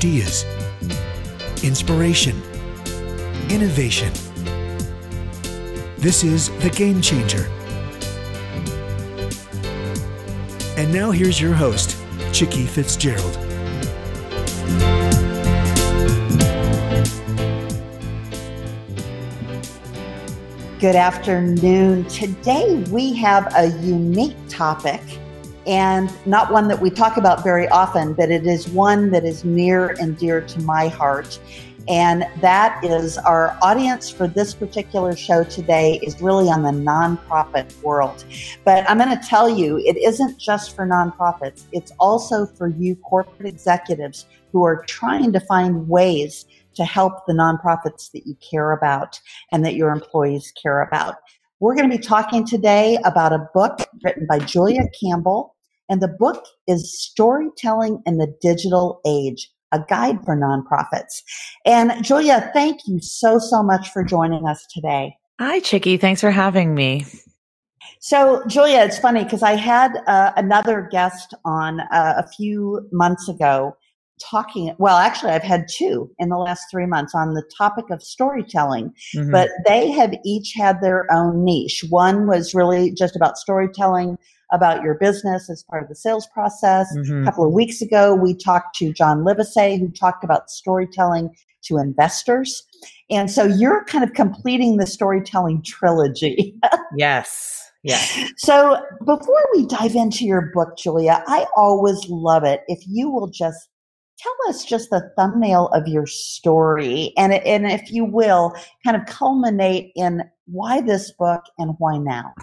ideas, inspiration, innovation. This is The Game Changer. And now here's your host, Chicky Fitzgerald. Good afternoon. Today we have a unique topic and not one that we talk about very often, but it is one that is near and dear to my heart. And that is our audience for this particular show today is really on the nonprofit world. But I'm going to tell you, it isn't just for nonprofits, it's also for you corporate executives who are trying to find ways to help the nonprofits that you care about and that your employees care about. We're going to be talking today about a book written by Julia Campbell, and the book is Storytelling in the Digital Age, a guide for nonprofits. And Julia, thank you so, so much for joining us today. Hi, Chicky. Thanks for having me. So, Julia, it's funny because I had uh, another guest on uh, a few months ago talking well actually i've had two in the last three months on the topic of storytelling mm-hmm. but they have each had their own niche one was really just about storytelling about your business as part of the sales process. Mm-hmm. a couple of weeks ago we talked to john livesay who talked about storytelling to investors. And so you're kind of completing the storytelling trilogy. Yes. Yes. So before we dive into your book, Julia, I always love it if you will just tell us just the thumbnail of your story and, and if you will kind of culminate in why this book and why now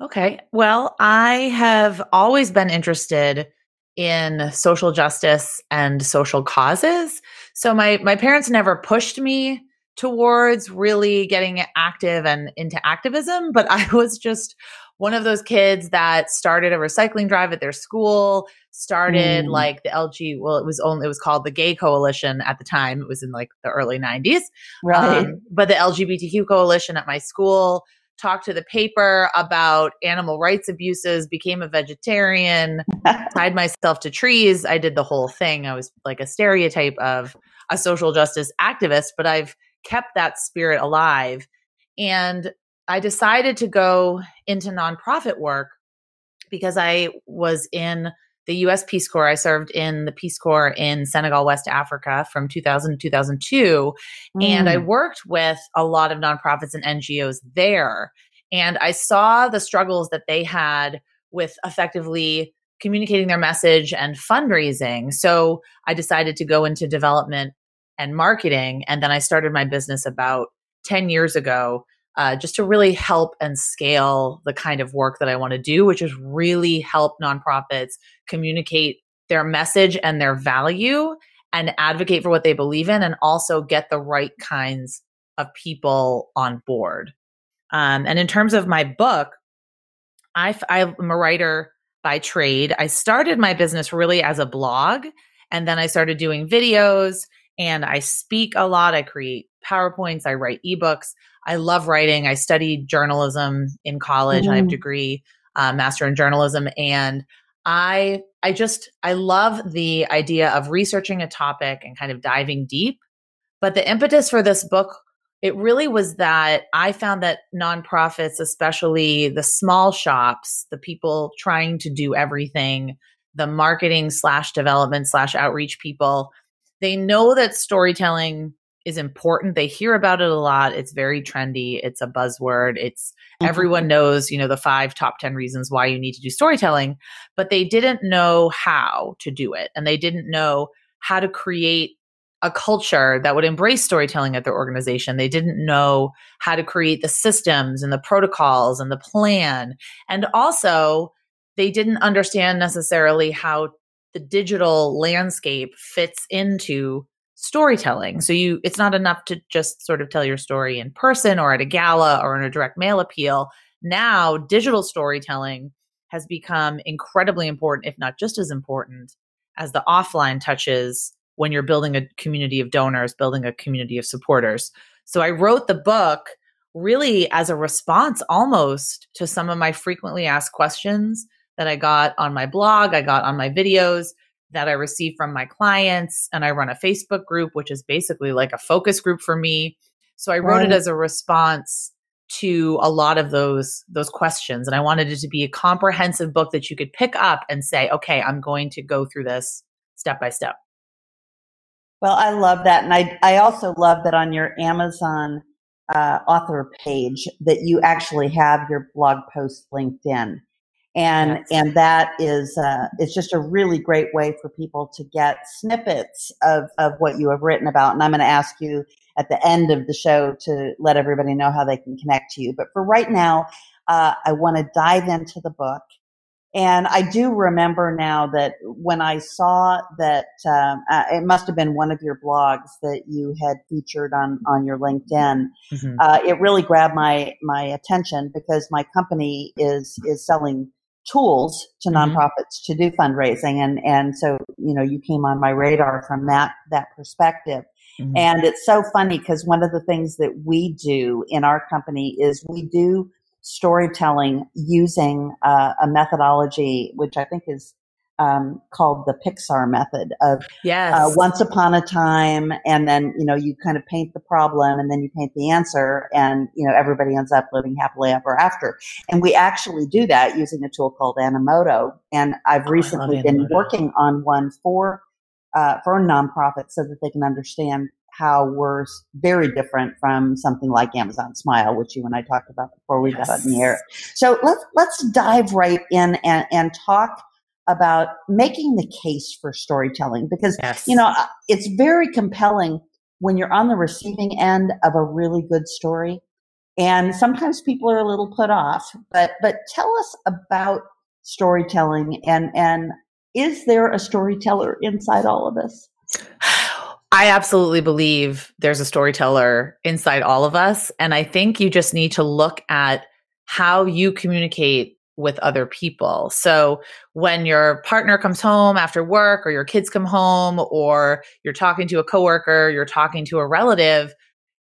okay well i have always been interested in social justice and social causes so my my parents never pushed me towards really getting active and into activism but i was just one of those kids that started a recycling drive at their school, started mm. like the LG, well, it was only, it was called the Gay Coalition at the time. It was in like the early 90s. Right. Um, but the LGBTQ Coalition at my school talked to the paper about animal rights abuses, became a vegetarian, tied myself to trees. I did the whole thing. I was like a stereotype of a social justice activist, but I've kept that spirit alive. And I decided to go into nonprofit work because I was in the US Peace Corps. I served in the Peace Corps in Senegal, West Africa from 2000 to 2002. Mm. And I mm. worked with a lot of nonprofits and NGOs there. And I saw the struggles that they had with effectively communicating their message and fundraising. So I decided to go into development and marketing. And then I started my business about 10 years ago uh, just to really help and scale the kind of work that I want to do, which is really help nonprofits communicate their message and their value and advocate for what they believe in and also get the right kinds of people on board. Um, and in terms of my book, I, I'm a writer by trade. I started my business really as a blog, and then I started doing videos and I speak a lot. I create PowerPoints, I write ebooks. I love writing. I studied journalism in college. Mm-hmm. I have a mm-hmm. degree, uh, master in journalism, and I I just I love the idea of researching a topic and kind of diving deep. But the impetus for this book, it really was that I found that nonprofits, especially the small shops, the people trying to do everything, the marketing slash development slash outreach people, they know that storytelling is important. They hear about it a lot. It's very trendy. It's a buzzword. It's mm-hmm. everyone knows, you know, the five top 10 reasons why you need to do storytelling, but they didn't know how to do it. And they didn't know how to create a culture that would embrace storytelling at their organization. They didn't know how to create the systems and the protocols and the plan. And also, they didn't understand necessarily how the digital landscape fits into storytelling. So you it's not enough to just sort of tell your story in person or at a gala or in a direct mail appeal. Now, digital storytelling has become incredibly important, if not just as important as the offline touches when you're building a community of donors, building a community of supporters. So I wrote the book really as a response almost to some of my frequently asked questions that I got on my blog, I got on my videos that I receive from my clients. And I run a Facebook group, which is basically like a focus group for me. So I wrote right. it as a response to a lot of those those questions and i wanted it to be a comprehensive book that you could pick up and say okay i'm going to go through this step by step well i love that and i i also love that on your amazon uh, author page that you actually have your blog post linked in and yes. and that is uh, it's just a really great way for people to get snippets of of what you have written about and i'm going to ask you at the end of the show to let everybody know how they can connect to you. But for right now, uh, I want to dive into the book. And I do remember now that when I saw that um, uh, it must have been one of your blogs that you had featured on on your LinkedIn, mm-hmm. uh, it really grabbed my my attention because my company is is selling tools to mm-hmm. nonprofits to do fundraising, and and so you know you came on my radar from that that perspective. Mm-hmm. And it's so funny because one of the things that we do in our company is we do storytelling using uh, a methodology which I think is um, called the Pixar method of yes. Uh, once upon a time, and then you know you kind of paint the problem, and then you paint the answer, and you know everybody ends up living happily ever after. And we actually do that using a tool called Animoto, and I've oh, recently been working on one for uh, for nonprofits so that they can understand how we're very different from something like Amazon Smile, which you and I talked about before we yes. got on the air. So let's let's dive right in and, and talk about making the case for storytelling because yes. you know it's very compelling when you're on the receiving end of a really good story and sometimes people are a little put off but but tell us about storytelling and and is there a storyteller inside all of us? I absolutely believe there's a storyteller inside all of us. And I think you just need to look at how you communicate with other people. So when your partner comes home after work or your kids come home or you're talking to a coworker, you're talking to a relative,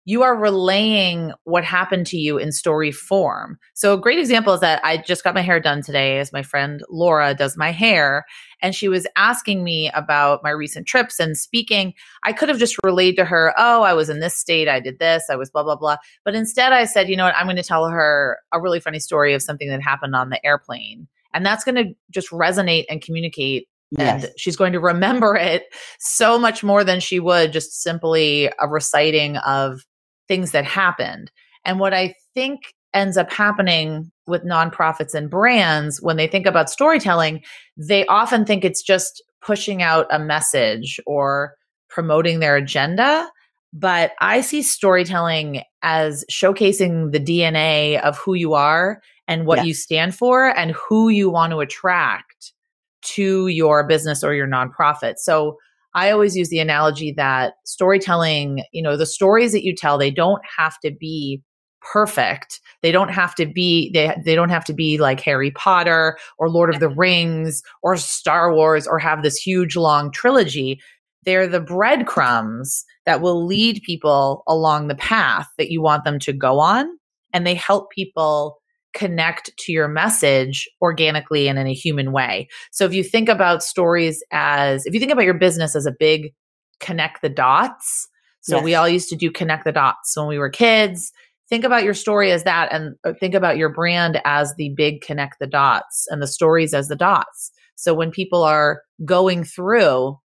you are relaying what happened to you in story form. So a great example is that I just got my hair done today as my friend Laura does my hair and she was asking me about my recent trips and speaking. I could have just relayed to her, "Oh, I was in this state, I did this, I was blah blah blah." But instead I said, "You know what? I'm going to tell her a really funny story of something that happened on the airplane." And that's going to just resonate and communicate Yes. and she's going to remember it so much more than she would just simply a reciting of things that happened. And what I think ends up happening with nonprofits and brands when they think about storytelling, they often think it's just pushing out a message or promoting their agenda. But I see storytelling as showcasing the DNA of who you are and what you stand for and who you want to attract to your business or your nonprofit. So I always use the analogy that storytelling, you know, the stories that you tell, they don't have to be perfect. They don't have to be they they don't have to be like Harry Potter or Lord of the Rings or Star Wars or have this huge long trilogy. They're the breadcrumbs that will lead people along the path that you want them to go on and they help people connect to your message organically and in a human way. So if you think about stories as, if you think about your business as a big connect the dots, so yes. we all used to do connect the dots when we were kids. Think about your story as that and uh, think about your brand as the big connect the dots and the stories as the dots. So when people are going through,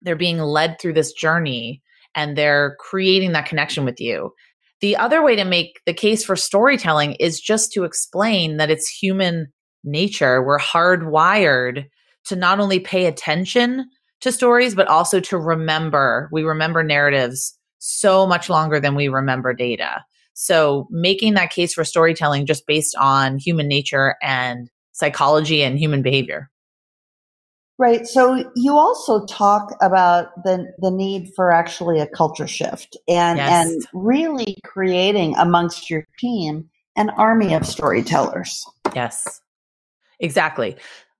they're being led through this journey and they're creating that connection with you. The other way to make the case for storytelling is just to explain that it's human nature. We're hardwired to not only pay attention to stories, but also to remember. We remember narratives so much longer than we remember data. So making that case for storytelling just based on human nature and psychology and human behavior. Right. So you also talk about the the need for actually a culture shift and yes. and really creating amongst your team an army of storytellers. Yes. Exactly.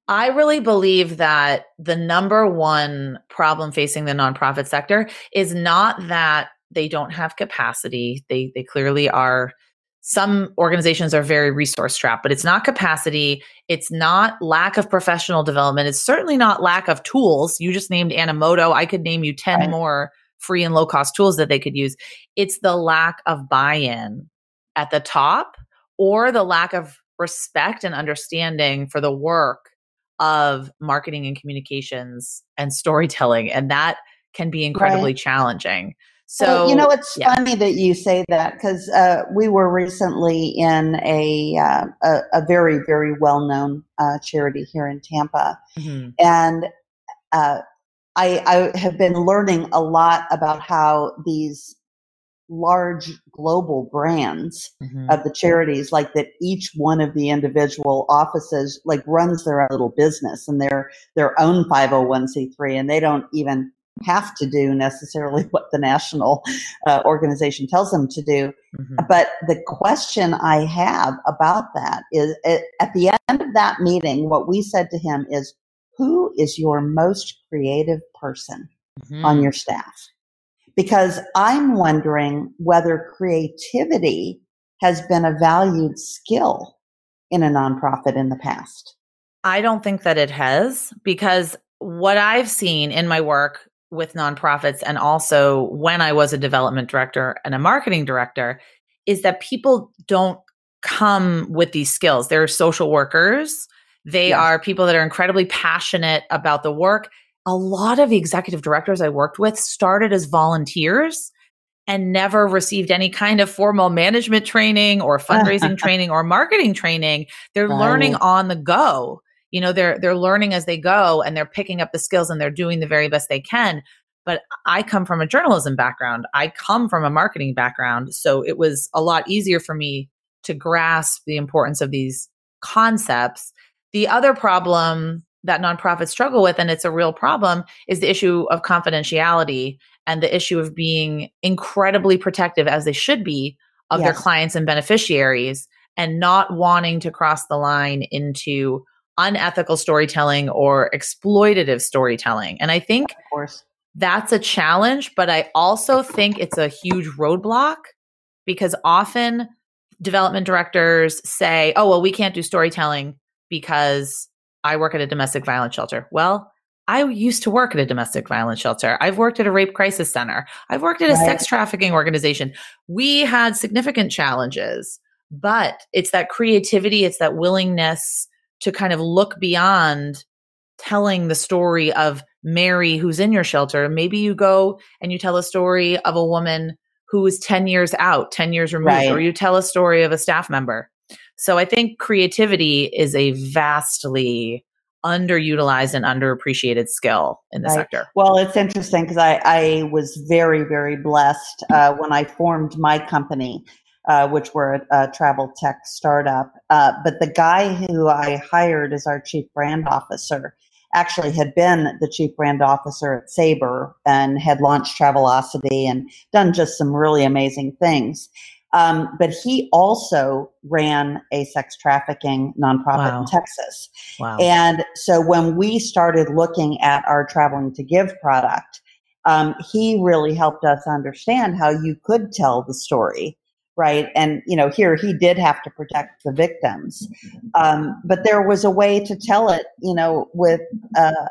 I really believe that the number one problem facing the nonprofit sector is not that they don't have capacity. They they clearly are some organizations are very resource strapped, but it's not capacity. It's not lack of professional development. It's certainly not lack of tools. You just named Animoto. I could name you 10 right. more free and low cost tools that they could use. It's the lack of buy in at the top or the lack of respect and understanding for the work of marketing and communications and storytelling. And that can be incredibly right. challenging. So well, you know, it's yeah. funny that you say that because uh, we were recently in a uh, a, a, very very well known uh, charity here in Tampa, mm-hmm. and uh, I, I have been learning a lot about how these large global brands mm-hmm. of the charities like that each one of the individual offices like runs their own little business and their their own 501c3 and they don't even have to do necessarily what the national uh, organization tells them to do. Mm-hmm. But the question I have about that is at the end of that meeting, what we said to him is, who is your most creative person mm-hmm. on your staff? Because I'm wondering whether creativity has been a valued skill in a nonprofit in the past. I don't think that it has because what I've seen in my work with nonprofits and also when I was a development director and a marketing director is that people don't come with these skills. They're social workers. They yes. are people that are incredibly passionate about the work. A lot of the executive directors I worked with started as volunteers and never received any kind of formal management training or fundraising training or marketing training. They're right. learning on the go you know they're they're learning as they go and they're picking up the skills and they're doing the very best they can. But i come from a journalism background. I come from a marketing background. So it was a lot easier for me to grasp the importance of these concepts. The other problem that nonprofits struggle with and it's a real problem is the issue of confidentiality and the issue of being incredibly protective as they should be of yes. their clients and beneficiaries and not wanting to cross the line into unethical storytelling or exploitative storytelling. And I think of course. that's a challenge, but I also think it's a huge roadblock because often development directors say, oh, well, we can't do storytelling because I work at a domestic violence shelter. Well, I used to work at a domestic violence shelter. I've worked at a rape crisis center. I've worked at a right. sex trafficking organization. We had significant challenges, but it's that creativity, it's that willingness to kind of look beyond telling the story of Mary who's in your shelter. Maybe you go and you tell a story of a woman who is 10 years out, 10 years removed, right. or you tell a story of a staff member. So I think creativity is a vastly underutilized and underappreciated skill in the right. sector. Well, it's interesting because I, I was very, very blessed uh, when I formed my company uh, which were a, a, travel tech startup. Uh, but the guy who I hired as our chief brand officer actually had been the chief brand officer at Sabre and had launched Travelocity and done just some really amazing things. Um, but he also ran a sex trafficking nonprofit wow. in Texas. Wow. And so when we started looking at our Traveling to Give product, um, he really helped us understand how you could tell the story right? And you know, here he did have to protect the victims, um, but there was a way to tell it, you know, with uh,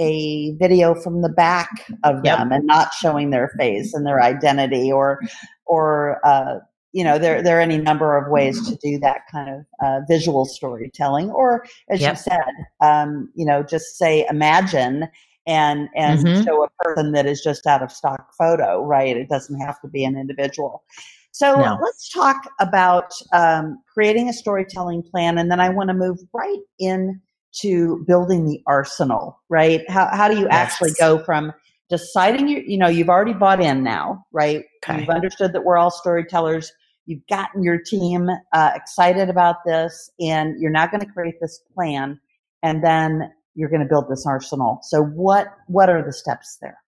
a video from the back of yep. them and not showing their face and their identity, or or uh, you know, there there are any number of ways to do that kind of uh, visual storytelling, or as yep. you said, um, you know, just say imagine and and mm-hmm. show a person that is just out of stock photo, right? It doesn't have to be an individual. So no. let's talk about um, creating a storytelling plan, and then I want to move right in to building the arsenal. Right? How how do you yes. actually go from deciding you you know you've already bought in now, right? Okay. You've understood that we're all storytellers. You've gotten your team uh, excited about this, and you're now going to create this plan, and then you're going to build this arsenal. So what what are the steps there?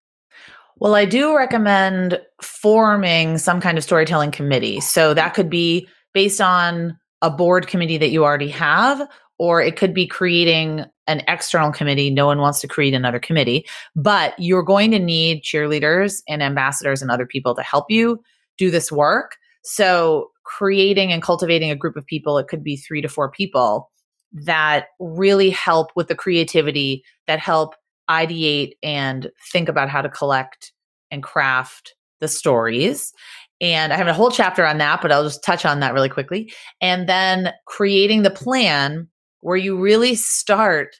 Well, I do recommend forming some kind of storytelling committee. So that could be based on a board committee that you already have, or it could be creating an external committee. No one wants to create another committee, but you're going to need cheerleaders and ambassadors and other people to help you do this work. So, creating and cultivating a group of people, it could be three to four people that really help with the creativity, that help ideate and think about how to collect and craft the stories. And I have a whole chapter on that, but I'll just touch on that really quickly. And then creating the plan where you really start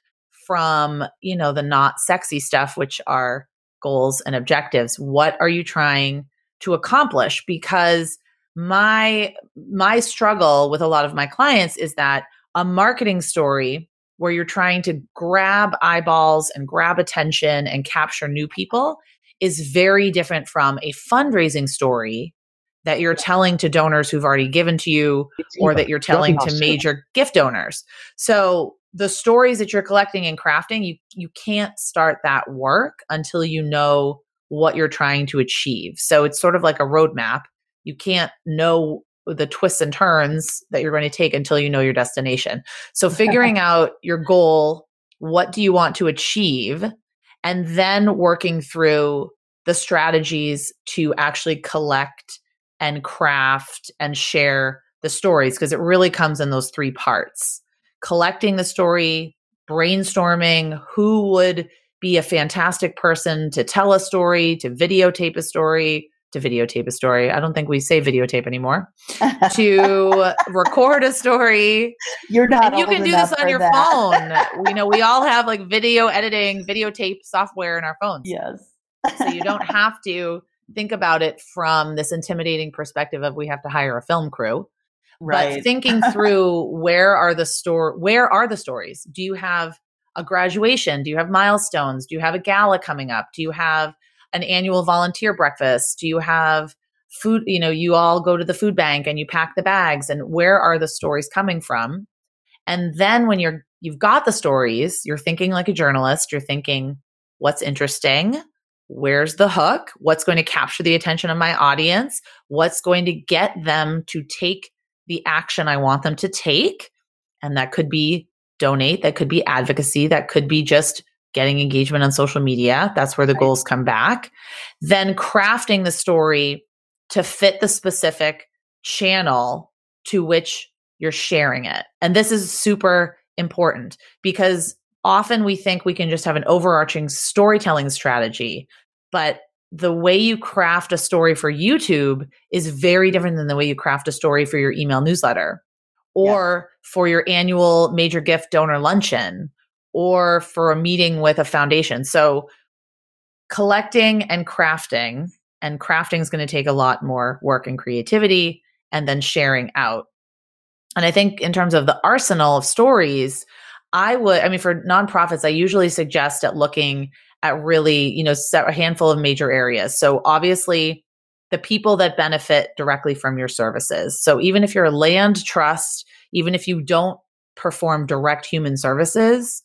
from, you know, the not sexy stuff, which are goals and objectives. What are you trying to accomplish? Because my my struggle with a lot of my clients is that a marketing story where you're trying to grab eyeballs and grab attention and capture new people is very different from a fundraising story that you're telling to donors who've already given to you or that you're telling to major gift donors. So the stories that you're collecting and crafting, you you can't start that work until you know what you're trying to achieve. So it's sort of like a roadmap. You can't know the twists and turns that you're going to take until you know your destination. So figuring out your goal, what do you want to achieve, and then working through the strategies to actually collect and craft and share the stories because it really comes in those three parts collecting the story, brainstorming who would be a fantastic person to tell a story, to videotape a story, to videotape a story. I don't think we say videotape anymore. to record a story. You're not. You can do this on your that. phone. we know we all have like video editing, videotape software in our phones. Yes. so you don't have to think about it from this intimidating perspective of we have to hire a film crew. Right. But thinking through where are the store where are the stories? Do you have a graduation? Do you have milestones? Do you have a gala coming up? Do you have an annual volunteer breakfast? Do you have food, you know, you all go to the food bank and you pack the bags and where are the stories coming from? And then when you're you've got the stories, you're thinking like a journalist, you're thinking what's interesting? where's the hook? What's going to capture the attention of my audience? What's going to get them to take the action I want them to take? And that could be donate, that could be advocacy, that could be just getting engagement on social media. That's where the right. goals come back. Then crafting the story to fit the specific channel to which you're sharing it. And this is super important because often we think we can just have an overarching storytelling strategy, but the way you craft a story for YouTube is very different than the way you craft a story for your email newsletter or yeah. for your annual major gift donor luncheon or for a meeting with a foundation. So collecting and crafting and crafting is going to take a lot more work and creativity and then sharing out. And I think in terms of the arsenal of stories, I would, I mean, for nonprofits, I usually suggest at looking at really, you know, a handful of major areas. So obviously, the people that benefit directly from your services. So even if you're a land trust, even if you don't perform direct human services,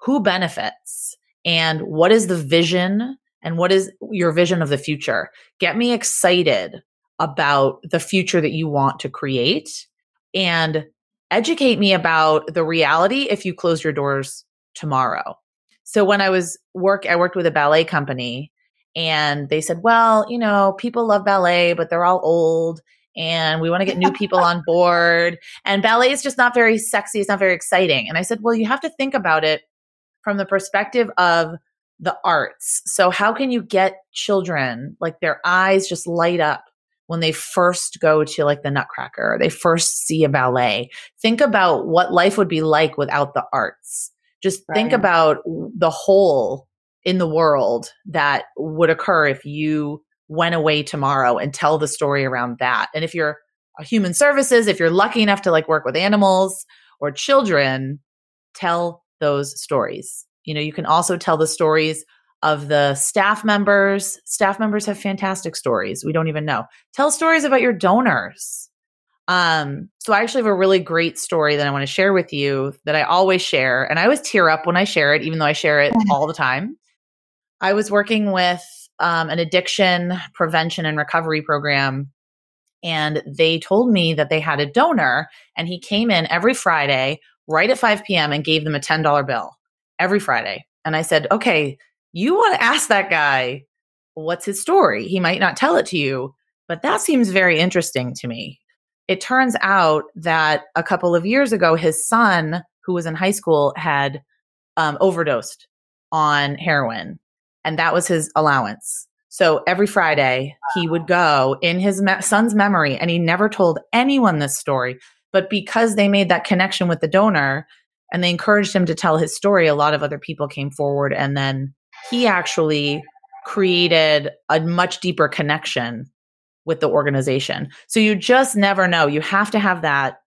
who benefits and what is the vision and what is your vision of the future? Get me excited about the future that you want to create and educate me about the reality if you close your doors tomorrow. So when I was work, I worked with a ballet company and they said, well, you know, people love ballet, but they're all old and we want to get new people on board. And ballet is just not very sexy. It's not very exciting. And I said, well, you have to think about it from the perspective of the arts. So how can you get children like their eyes just light up when they first go to like the Nutcracker, or they first see a ballet. Think about what life would be like without the arts. Just right. think about the hole in the world that would occur if you went away tomorrow and tell the story around that. And if you're a human services, if you're lucky enough to like work with animals or children, tell those stories. You know, you can also tell the stories of the staff members. Staff members have fantastic stories. We don't even know. Tell stories about your donors. Um, so I actually have a really great story that I want to share with you that I always share. And I always tear up when I share it, even though I share it all the time. I was working with um, an addiction prevention and recovery program. And they told me that they had a donor, and he came in every Friday right at 5 p.m. and gave them a $10 bill every Friday. And I said, okay, you want to ask that guy what's his story. He might not tell it to you, But that seems very interesting to me. It turns out that a couple of years ago, his son, who was in high school, had um, overdosed on heroin, and that was his allowance. So every Friday, he would go in his me- son's memory, and he never told anyone this story. But because they made that connection with the donor and they encouraged him to tell his story, a lot of other people came forward. And then he actually created a much deeper connection with the organization. So you just never know. You have to have that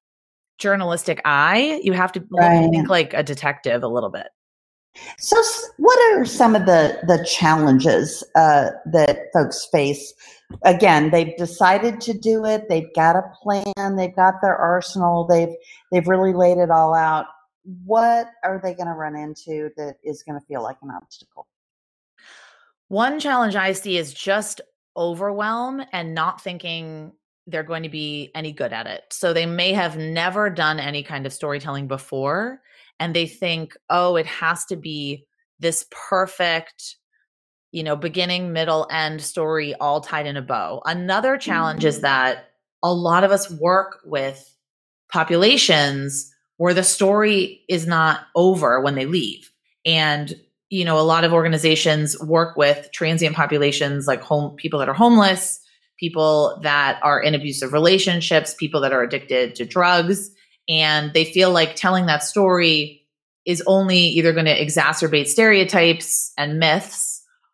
journalistic eye. You have to right. think like a detective a little bit. So, what are some of the the challenges uh, that folks face? Again, they've decided to do it. They've got a plan. They've got their arsenal. They've they've really laid it all out. What are they going to run into that is going to feel like an obstacle? One challenge I see is just overwhelm and not thinking they're going to be any good at it. So they may have never done any kind of storytelling before and they think, oh, it has to be this perfect, you know, beginning, middle, end story all tied in a bow. Another challenge mm-hmm. is that a lot of us work with populations where the story is not over when they leave. And, you know, a lot of organizations work with transient populations like home people that are homeless, people that are in abusive relationships, people that are addicted to drugs and they feel like telling that story is only either going to exacerbate stereotypes and myths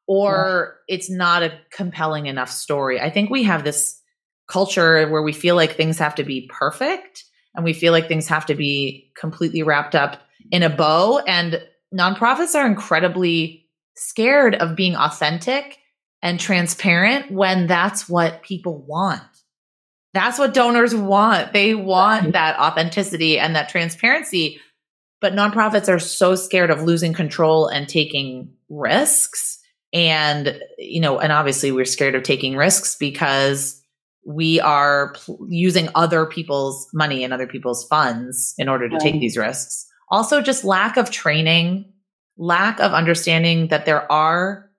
or yeah. it's not a compelling enough story. I think we have this culture where we feel like things have to be perfect and we feel like things have to be completely wrapped up in a bow and nonprofits are incredibly scared of being authentic and transparent when that's what people want. That's what donors want. They want that authenticity and that transparency. But nonprofits are so scared of losing control and taking risks. And, you know, and obviously we're scared of taking risks because we are pl- using other people's money and other people's funds in order to right. take these risks. Also, just lack of training, lack of understanding that there are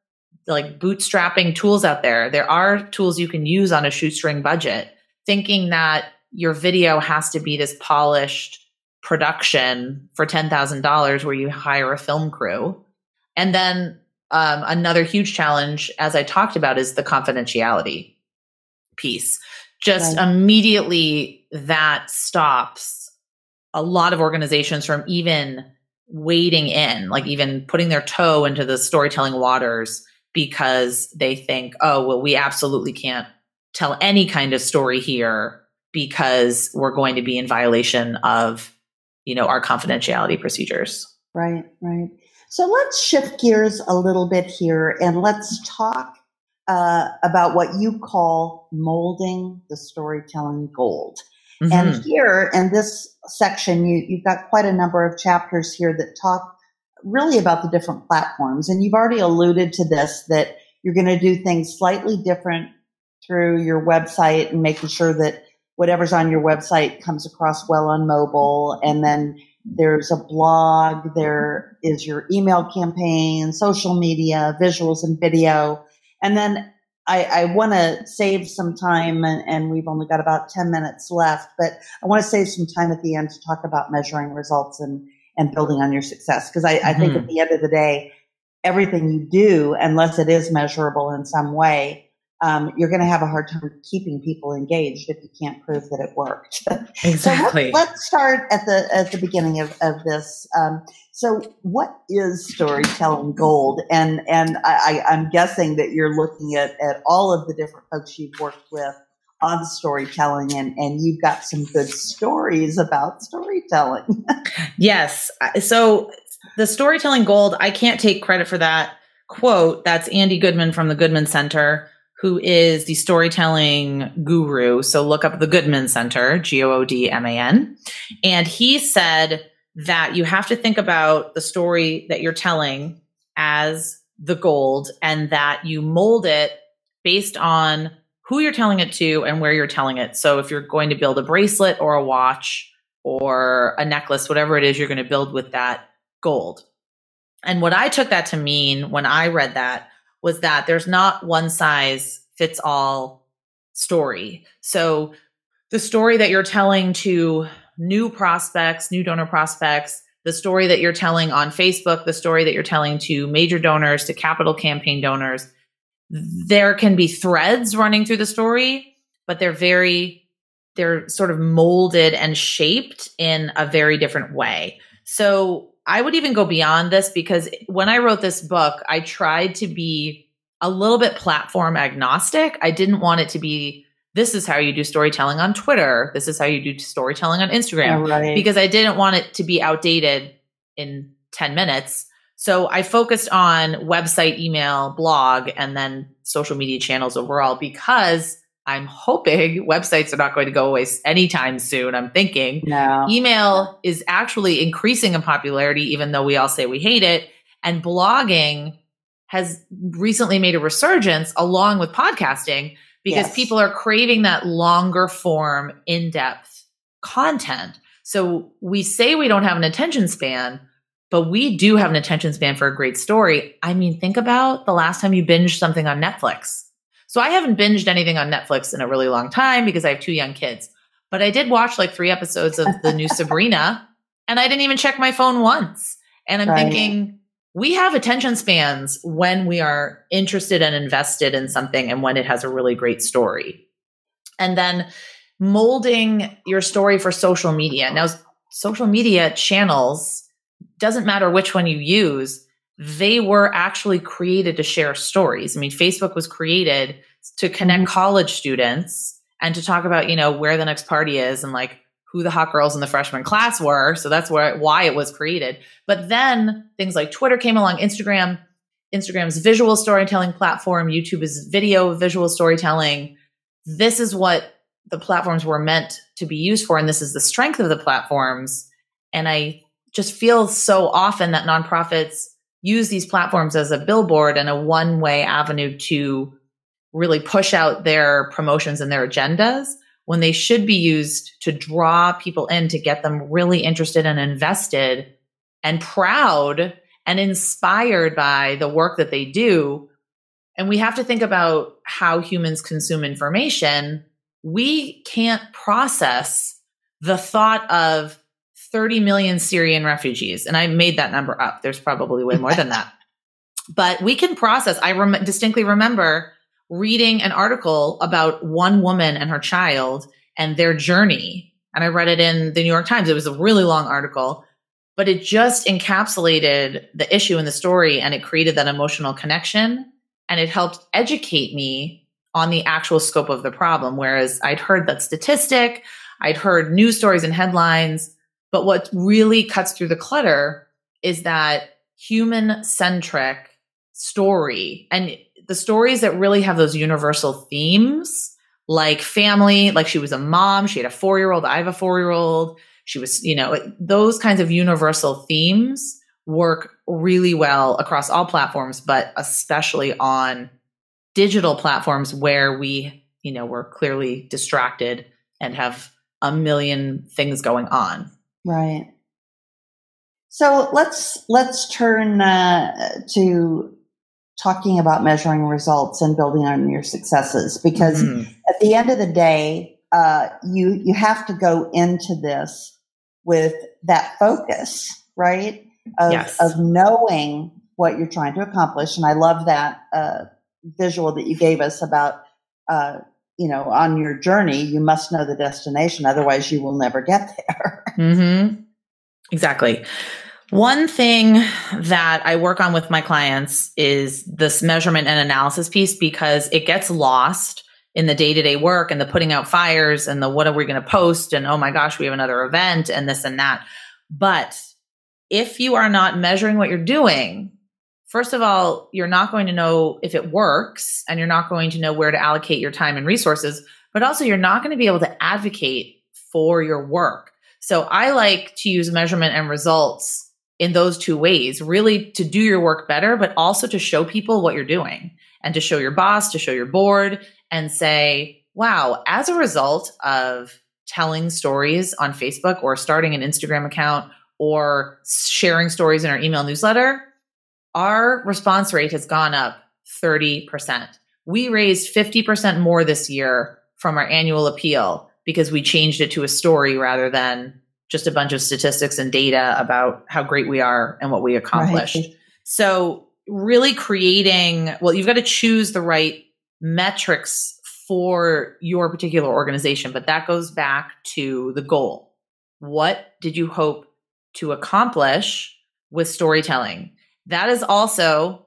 like bootstrapping tools out there. There are tools you can use on a shoestring budget thinking that your video has to be this polished production for $10,000 where you hire a film crew. And then um, another huge challenge, as I talked about, is the confidentiality piece. Just right. immediately that stops a lot of organizations from even wading in, like even putting their toe into the storytelling waters because they think, oh, well, we absolutely can't tell any kind of story here because we're going to be in violation of you know our confidentiality procedures right right so let's shift gears a little bit here and let's talk uh, about what you call molding the storytelling gold mm-hmm. and here in this section you, you've got quite a number of chapters here that talk really about the different platforms and you've already alluded to this that you're going to do things slightly different through your website and making sure that whatever's on your website comes across well on mobile. And then there's a blog, there is your email campaign, social media, visuals and video. And then I, I want to save some time, and, and, we've only got about 10 minutes left, but I want to save some time at the end to talk about measuring results and, and building on your success. Because I. I think at mm-hmm. the end of the day, everything you do, unless it is measurable in some way, um, you're going to have a hard time keeping people engaged if you can't prove that it worked. Exactly. so let, us start at the at the beginning of, of this. Um, so, what is storytelling gold? And and I, I'm guessing that you're looking at at all of the different folks you've worked with on storytelling, and and you've got some good stories about storytelling. yes. So the storytelling gold, I can't take credit for that quote. That's Andy Goodman from the Goodman Center who is the storytelling guru. So look up the Goodman Center, G O O D M A N. And he said that you have to think about the story that you're telling as the gold and that you mold it based on who you're telling it to and where you're telling it. So if you're going to build a bracelet or a watch or a necklace, whatever it is you're going to build with that gold. And what I took that to mean when I read that was that there's not one size fits all story. So the story that you're telling to new prospects, new donor prospects, the story that you're telling on Facebook, the story that you're telling to major donors, to capital campaign donors, there can be threads running through the story, but they're very, they're sort of molded and shaped in a very different way. So I would even go beyond this because when I wrote this book, I tried to be a little bit platform agnostic. I didn't want it to be this is how you do storytelling on Twitter. This is how you do storytelling on Instagram. Right. Because I didn't want it to be outdated in 10 minutes. So I focused on website, email, blog, and then social media channels overall because I'm hoping websites are not going to go away anytime soon. I'm thinking No. email is actually increasing in popularity, even though we all say we hate it. And blogging has recently made a resurgence along with podcasting because Yes. people are craving that longer form, in depth content. So we say we don't have an attention span, but we do have an attention span for a great story. I mean, think about the last time you binged something on Netflix. So I haven't binged anything on Netflix in a really long time because I have two young kids. But I did watch like three episodes of the new Sabrina and I didn't even check my phone once. And I'm Right. thinking, we have attention spans when we are interested and invested in something and when it has a really great story. And then molding your story for social media. Now, social media channels, doesn't matter which one you use, they were actually created to share stories. I mean, Facebook was created to connect Mhm. college students and to talk about, you know, where the next party is and like who the hot girls in the freshman class were. So that's where why it was created. But then things like Twitter came along, Instagram, Instagram's visual storytelling platform, YouTube is video visual storytelling. This is what the platforms were meant to be used for and this is the strength of the platforms. And I just feel so often that nonprofits use these platforms as a billboard and a one-way avenue to really push out their promotions and their agendas when they should be used to draw people in to get them really interested and invested and proud and inspired by the work that they do. And we have to think about how humans consume information. We can't process the thought of 30 million Syrian refugees. And I made that number up. There's probably way more than that. But we can process. I rem- distinctly remember reading an article about one woman and her child and their journey. And I read it in the New York Times. It was a really long article, but it just encapsulated the issue in the story and it created that emotional connection and it helped educate me on the actual scope of the problem. Whereas I'd heard that statistic, I'd heard news stories and headlines, but what really cuts through the clutter is that human centric story. And the stories that really have those universal themes like family like she was a mom she had a four year old i have a four year old she was you know those kinds of universal themes work really well across all platforms but especially on digital platforms where we you know we're clearly distracted and have a million things going on Right. So let's let's turn uh, to talking about measuring results and building on your successes because Mhm. at the end of the day, uh, you you have to go into this with that focus, right? Of, Yes. of knowing what you're trying to accomplish, and I love that uh, visual that you gave us about. Uh, you know, on your journey, you must know the destination, otherwise, you will never get there. Mm-hmm. Exactly. One thing that I work on with my clients is this measurement and analysis piece because it gets lost in the day to day work and the putting out fires and the what are we going to post and oh my gosh, we have another event and this and that. But if you are not measuring what you're doing, first of all, you're not going to know if it works and you're not going to know where to allocate your time and resources, but also you're not going to be able to advocate for your work. So I like to use measurement and results in those two ways, really to do your work better, but also to show people what you're doing and to show your boss, to show your board and say, wow, as a result of telling stories on Facebook or starting an Instagram account or sharing stories in our email newsletter, our response rate has gone up 30%. We raised 50% more this year from our annual appeal because we changed it to a story rather than just a bunch of statistics and data about how great we are and what we accomplished. Right. So, really creating, well, you've got to choose the right metrics for your particular organization, but that goes back to the goal. What did you hope to accomplish with storytelling? That is also,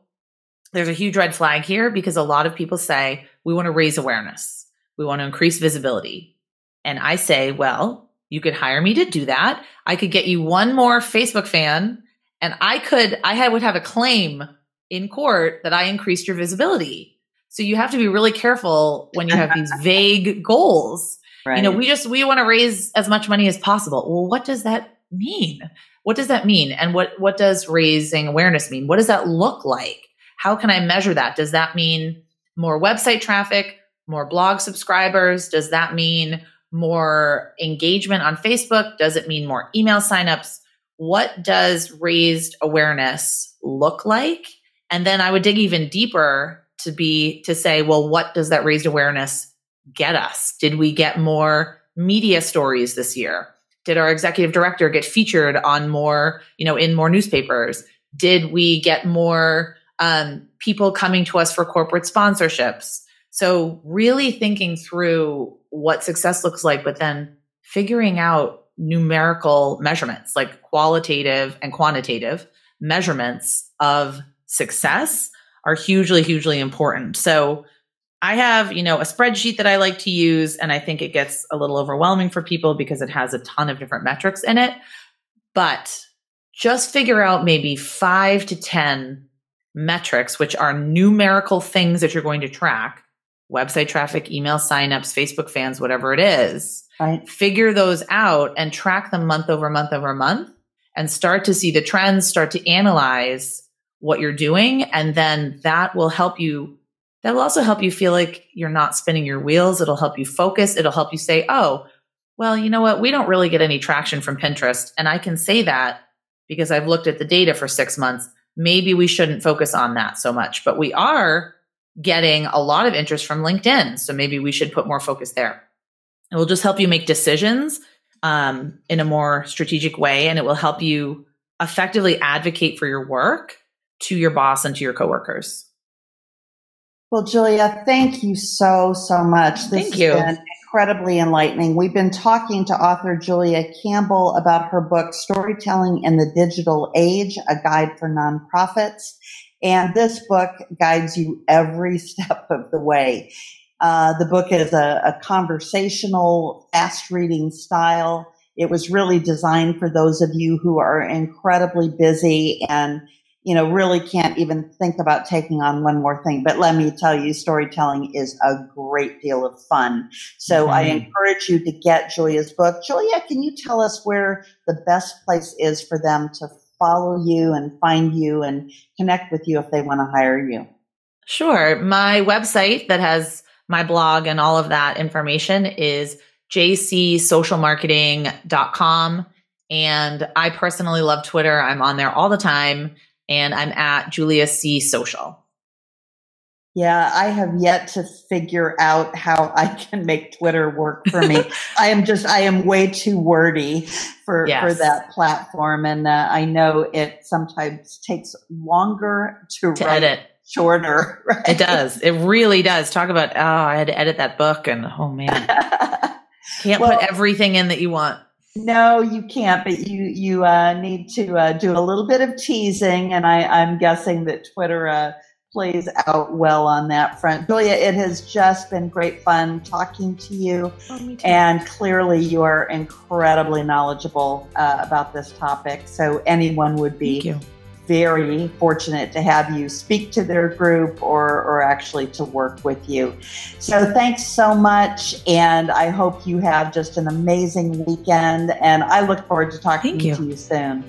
there's a huge red flag here because a lot of people say, we want to raise awareness, we want to increase visibility. And I say, well, you could hire me to do that. I could get you one more Facebook fan and I could, I would have a claim in court that I increased your visibility. So you have to be really careful when you have these vague goals. Right. You know, we just, we want to raise as much money as possible. Well, what does that mean? What does that mean? And what, what does raising awareness mean? What does that look like? How can I measure that? Does that mean more website traffic, more blog subscribers? Does that mean more engagement on Facebook? Does it mean more email signups? What does raised awareness look like? And then I would dig even deeper to be to say, well, what does that raised awareness get us? Did we get more media stories this year? Did our executive director get featured on more, you know, in more newspapers? Did we get more um, people coming to us for corporate sponsorships? So, really thinking through what success looks like, but then figuring out numerical measurements like qualitative and quantitative measurements of success are hugely, hugely important. So, I have, you know, a spreadsheet that I like to use, and I think it gets a little overwhelming for people because it has a ton of different metrics in it. But just figure out maybe five to 10 metrics, which are numerical things that you're going to track website traffic, email signups, Facebook fans, whatever it is. Right. Figure those out and track them month over month over month and start to see the trends, start to analyze what you're doing. And then that will help you. That will also help you feel like you're not spinning your wheels. It'll help you focus. It'll help you say, oh, well, you know what? We don't really get any traction from Pinterest. And I can say that because I've looked at the data for six months. Maybe we shouldn't focus on that so much, but we are getting a lot of interest from LinkedIn. So maybe we should put more focus there. It will just help you make decisions um, in a more strategic way, and it will help you effectively advocate for your work to your boss and to your coworkers. Well, Julia, thank you so, so much. This thank you. been incredibly enlightening. We've been talking to author Julia Campbell about her book, Storytelling in the Digital Age, a guide for nonprofits. And this book guides you every step of the way. Uh, the book is a, a conversational, fast reading style. It was really designed for those of you who are incredibly busy and you know, really can't even think about taking on one more thing. But let me tell you, storytelling is a great deal of fun. So mm-hmm. I encourage you to get Julia's book. Julia, can you tell us where the best place is for them to follow you and find you and connect with you if they want to hire you? Sure. My website that has my blog and all of that information is jcsocialmarketing.com. And I personally love Twitter. I'm on there all the time and I'm at Julia C Social. Yeah, I have yet to figure out how I can make Twitter work for me. I am just, I am way too wordy for, yes. for that platform. And uh, I know it sometimes takes longer to, to edit. Shorter. Right? It does. It really does. Talk about, oh, I had to edit that book and oh man. Can't well, put everything in that you want. No, you can't, but you you uh, need to uh, do a little bit of teasing, and I, I'm guessing that Twitter uh, plays out well on that front. Julia, it has just been great fun talking to you. Oh, and clearly, you are incredibly knowledgeable uh, about this topic. So, anyone would be very fortunate to have you speak to their group or, or actually to work with you. So, thanks so much. And I hope you have just an amazing weekend. And I look forward to talking you. to you soon.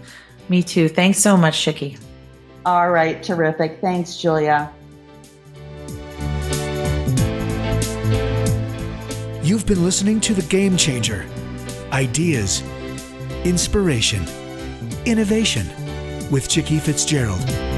Me too. Thanks so much, Shiki. All right, terrific. Thanks, Julia. You've been listening to The Game Changer Ideas, Inspiration, Innovation with Chicke Fitzgerald.